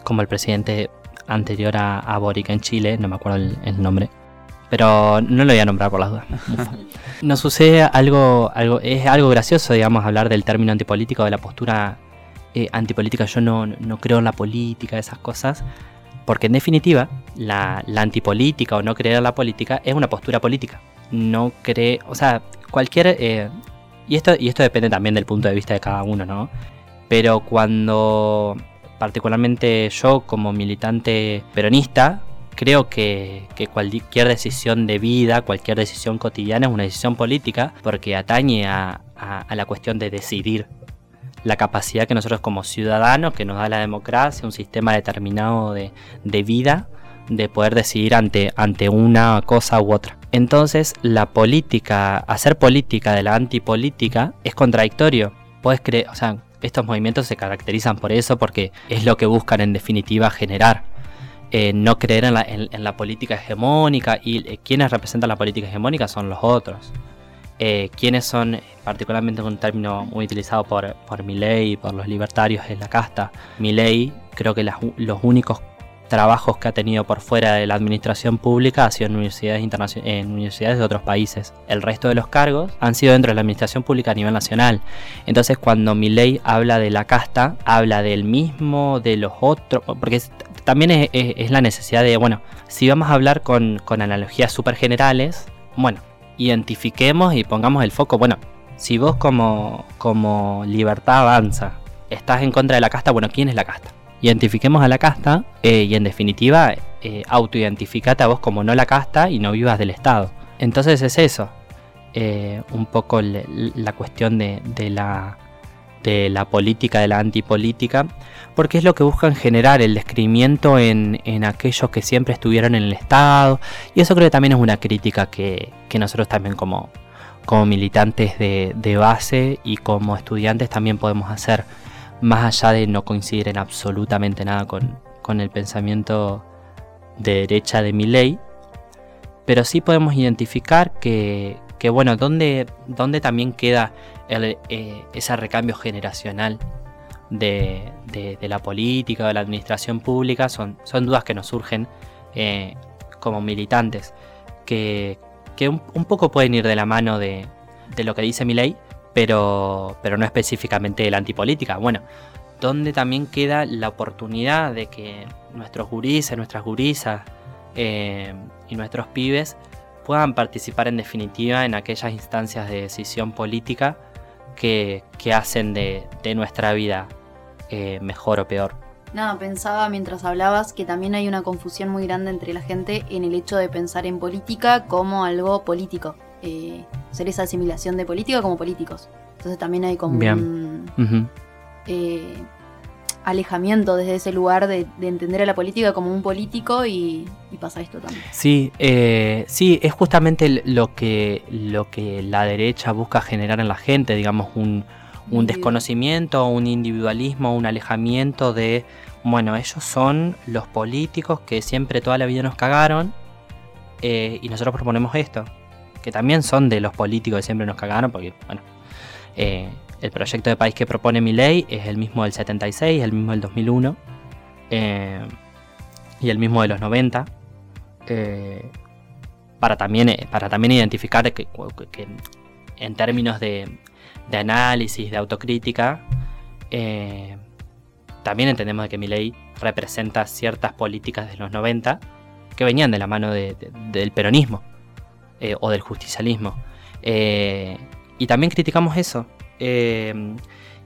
como el presidente anterior a, a Boric en Chile, no me acuerdo el, el nombre, pero no lo voy a nombrar por las dudas. (laughs) Nos sucede algo, algo, es algo gracioso, digamos, hablar del término antipolítico, de la postura eh, antipolítica. Yo no, no creo en la política, esas cosas, porque en definitiva, la, la antipolítica o no creer en la política es una postura política. No cree, o sea, cualquier. eh, y, esto, y esto depende también del punto de vista de cada uno, ¿no? Pero cuando, particularmente yo como militante peronista, creo que, cualquier decisión de vida, cualquier decisión cotidiana es una decisión política porque atañe a la cuestión de decidir la capacidad que nosotros como ciudadanos, que nos da la democracia, un sistema determinado de, de vida, de poder decidir ante, ante una cosa u otra. Entonces, la política, hacer política de la antipolítica es contradictorio. Puedes creer, o sea, estos movimientos se caracterizan por eso, porque es lo que buscan en definitiva generar. Eh, no creer en la, en- en la política hegemónica y eh, quienes representan la política hegemónica son los otros. Eh, quienes son, particularmente un término muy utilizado por, por Milley y por los libertarios, es la casta. Milley, creo que las los únicos trabajos que ha tenido por fuera de la administración pública ha sido en universidades, en universidades de otros países. El resto de los cargos han sido dentro de la administración pública a nivel nacional. Entonces cuando mi ley habla de la casta, habla del mismo, de los otros, porque también es, la necesidad de, bueno, si vamos a hablar con, con analogías súper generales, bueno, identifiquemos y pongamos el foco, bueno, si vos como, como libertad avanza estás en contra de la casta, bueno, ¿quién es la casta? Identifiquemos a la casta eh, y en definitiva eh, autoidentificate a vos como no la casta y no vivas del Estado. Entonces es eso, eh, un poco la cuestión de, la, de la política, de la antipolítica, porque es lo que buscan generar el descrimiento en, en, aquellos que siempre estuvieron en el Estado, y eso creo que también es una crítica que, que nosotros también como, como militantes de, de, base y como estudiantes también podemos hacer más allá de no coincidir en absolutamente nada con, el pensamiento de derecha de mi ley, pero sí podemos identificar que, bueno, ¿dónde, también queda eh, ese recambio generacional de, la política, de la administración pública? Son, son dudas que nos surgen eh, como militantes, que, un, poco pueden ir de la mano de, de lo que dice mi ley, pero, pero no específicamente de la antipolítica. Bueno, donde también queda la oportunidad de que nuestros gurises, nuestras gurisas eh, y nuestros pibes puedan participar en definitiva en aquellas instancias de decisión política que, hacen de, nuestra vida eh, mejor o peor. Nada, pensaba mientras hablabas que también hay una confusión muy grande entre la gente en el hecho de pensar en política como algo político. Eh, hacer esa asimilación de política como políticos. Entonces también hay como un eh, alejamiento desde ese lugar de, entender a la política como un político y, pasa esto también. Sí, eh, sí, es justamente lo que, lo que la derecha busca generar en la gente, digamos, un, un desconocimiento, un individualismo, un alejamiento de, bueno, ellos son los políticos que siempre toda la vida nos cagaron y nosotros proponemos esto que también son de los políticos que siempre nos cagaron, porque, bueno, eh, el proyecto de país que propone mi ley es el mismo del 76, el mismo del 2001 eh, y el mismo de los 90. Eh, para, también, para también identificar que, en términos de, de, análisis, de autocrítica, también entendemos que mi ley representa ciertas políticas de los 90 que venían de la mano del peronismo. Eh, o del justicialismo. Eh, y también criticamos eso. Eh,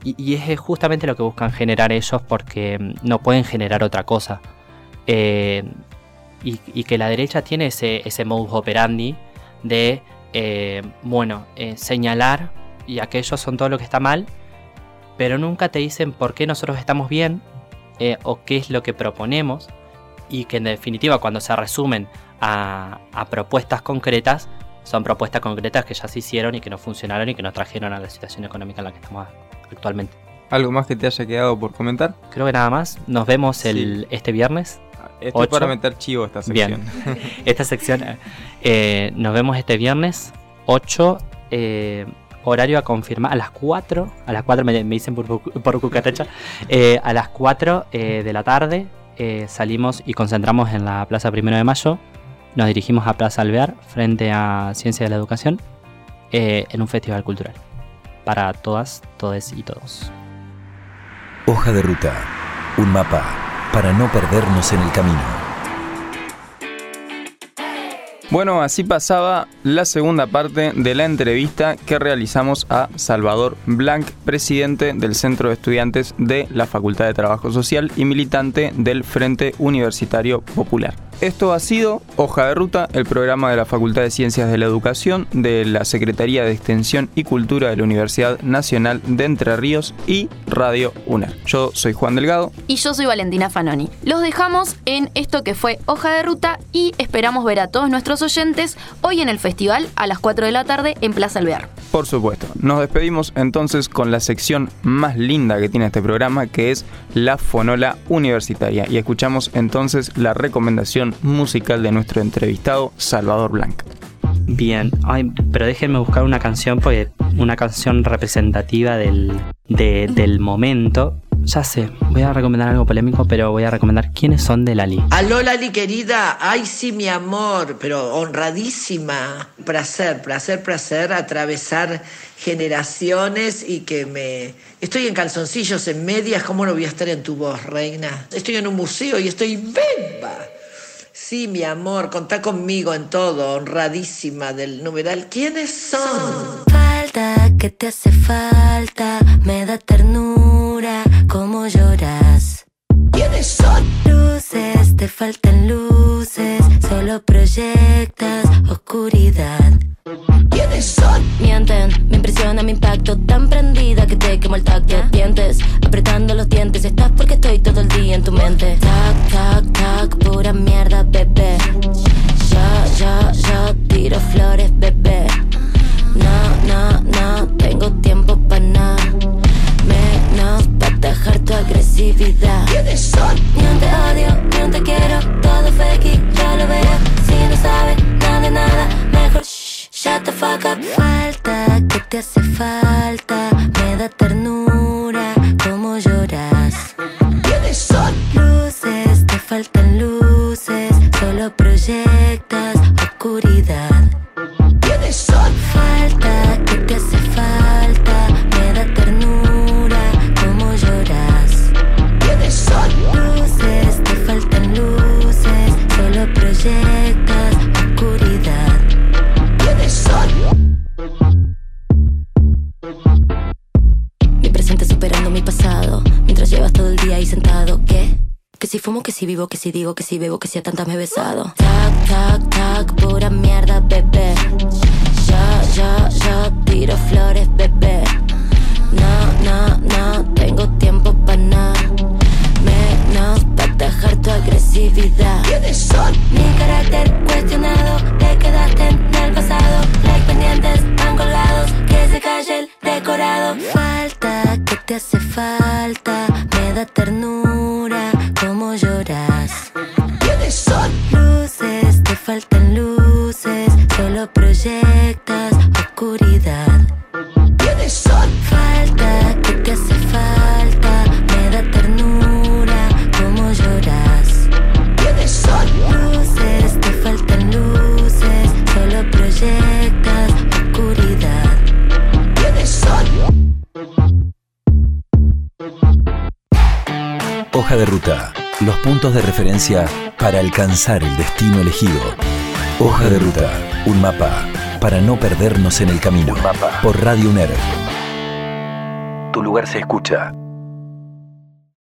y, es justamente lo que buscan generar ellos porque mm, no pueden generar otra cosa. Y, que la derecha tiene ese, ese modus operandi de, bueno, señalar y aquellos son todo lo que está mal, pero nunca te dicen por qué nosotros estamos bien o qué es lo que proponemos y que en definitiva cuando se resumen a, propuestas concretas, son propuestas concretas que ya se hicieron y que no funcionaron y que nos trajeron a la situación económica en la que estamos actualmente. ¿Algo más que te haya quedado por comentar? Creo que nada más. Nos vemos el, este viernes. Estoy para meter chivo esta sección. Bien. (laughs) esta sección. Eh, nos vemos este viernes 8. Eh, horario a confirmar a las 4. A las 4 me, dicen por, por cucaracha. Eh, a las 4 de la tarde salimos y concentramos en la Plaza Primero de Mayo nos dirigimos a Plaza Alvear frente a Ciencia de la Educación eh, en un festival cultural para todas, todes y todos. Hoja de ruta, un mapa para no perdernos en el camino. Bueno, así pasaba la segunda parte de la entrevista que realizamos a Salvador Blanc, presidente del Centro de Estudiantes de la Facultad de Trabajo Social y militante del Frente Universitario Popular. Esto ha sido Hoja de Ruta, el programa de la Facultad de Ciencias de la Educación de la Secretaría de Extensión y Cultura de la Universidad Nacional de Entre Ríos y Radio UNER. Yo soy Juan Delgado. Y yo soy Valentina Fanoni. Los dejamos en esto que fue Hoja de Ruta y esperamos ver a todos nuestros oyentes hoy en el festival a las 4 de la tarde en Plaza Alvear. Por supuesto. Nos despedimos entonces con la sección más linda que tiene este programa, que es la Fonola Universitaria. Y escuchamos entonces la recomendación musical de nuestro entrevistado Salvador Blanc. Bien, Ay, pero déjenme buscar una canción, porque una canción representativa del, del momento. ya sé, voy a recomendar algo polémico, pero voy a recomendar quiénes son de Lali. Aló Lali querida, ay sí mi amor, pero honradísima. Placer, placer, placer atravesar generaciones y que me... Estoy en calzoncillos, en medias, ¿cómo no voy a estar en tu voz, reina? Estoy en un museo y estoy beba. Sí, mi amor, contá conmigo en todo, honradísima del numeral. ¿Quiénes son? Falta que te hace falta, me da ternura, cómo lloras. ¿Quiénes son? Luces, te faltan luces, solo proyectas oscuridad. ¿Quiénes son? Mienten, me impresiona mi impacto, tan prendida que te quemo el tacto. Dientes, apretando los dientes, estás porque estoy todo el día en tu mente. Tac, tac, tac, pura mierda, bebé. Ya, ya, ya, tiro flores, bebé. No, no, no, tengo tiempo dejar tu agresividad. Ni un te odio, ni un te quiero, todo fake, yo lo veo. Si no sabes nada de nada, mejor shh, shut the fuck up. Falta que te hace falta, me da si digo, que si bebo, que si a tantas me he besado. Para alcanzar el destino elegido. Hoja de ruta. Un mapa para no perdernos en el camino. Por Radio UNER. Tu lugar se escucha.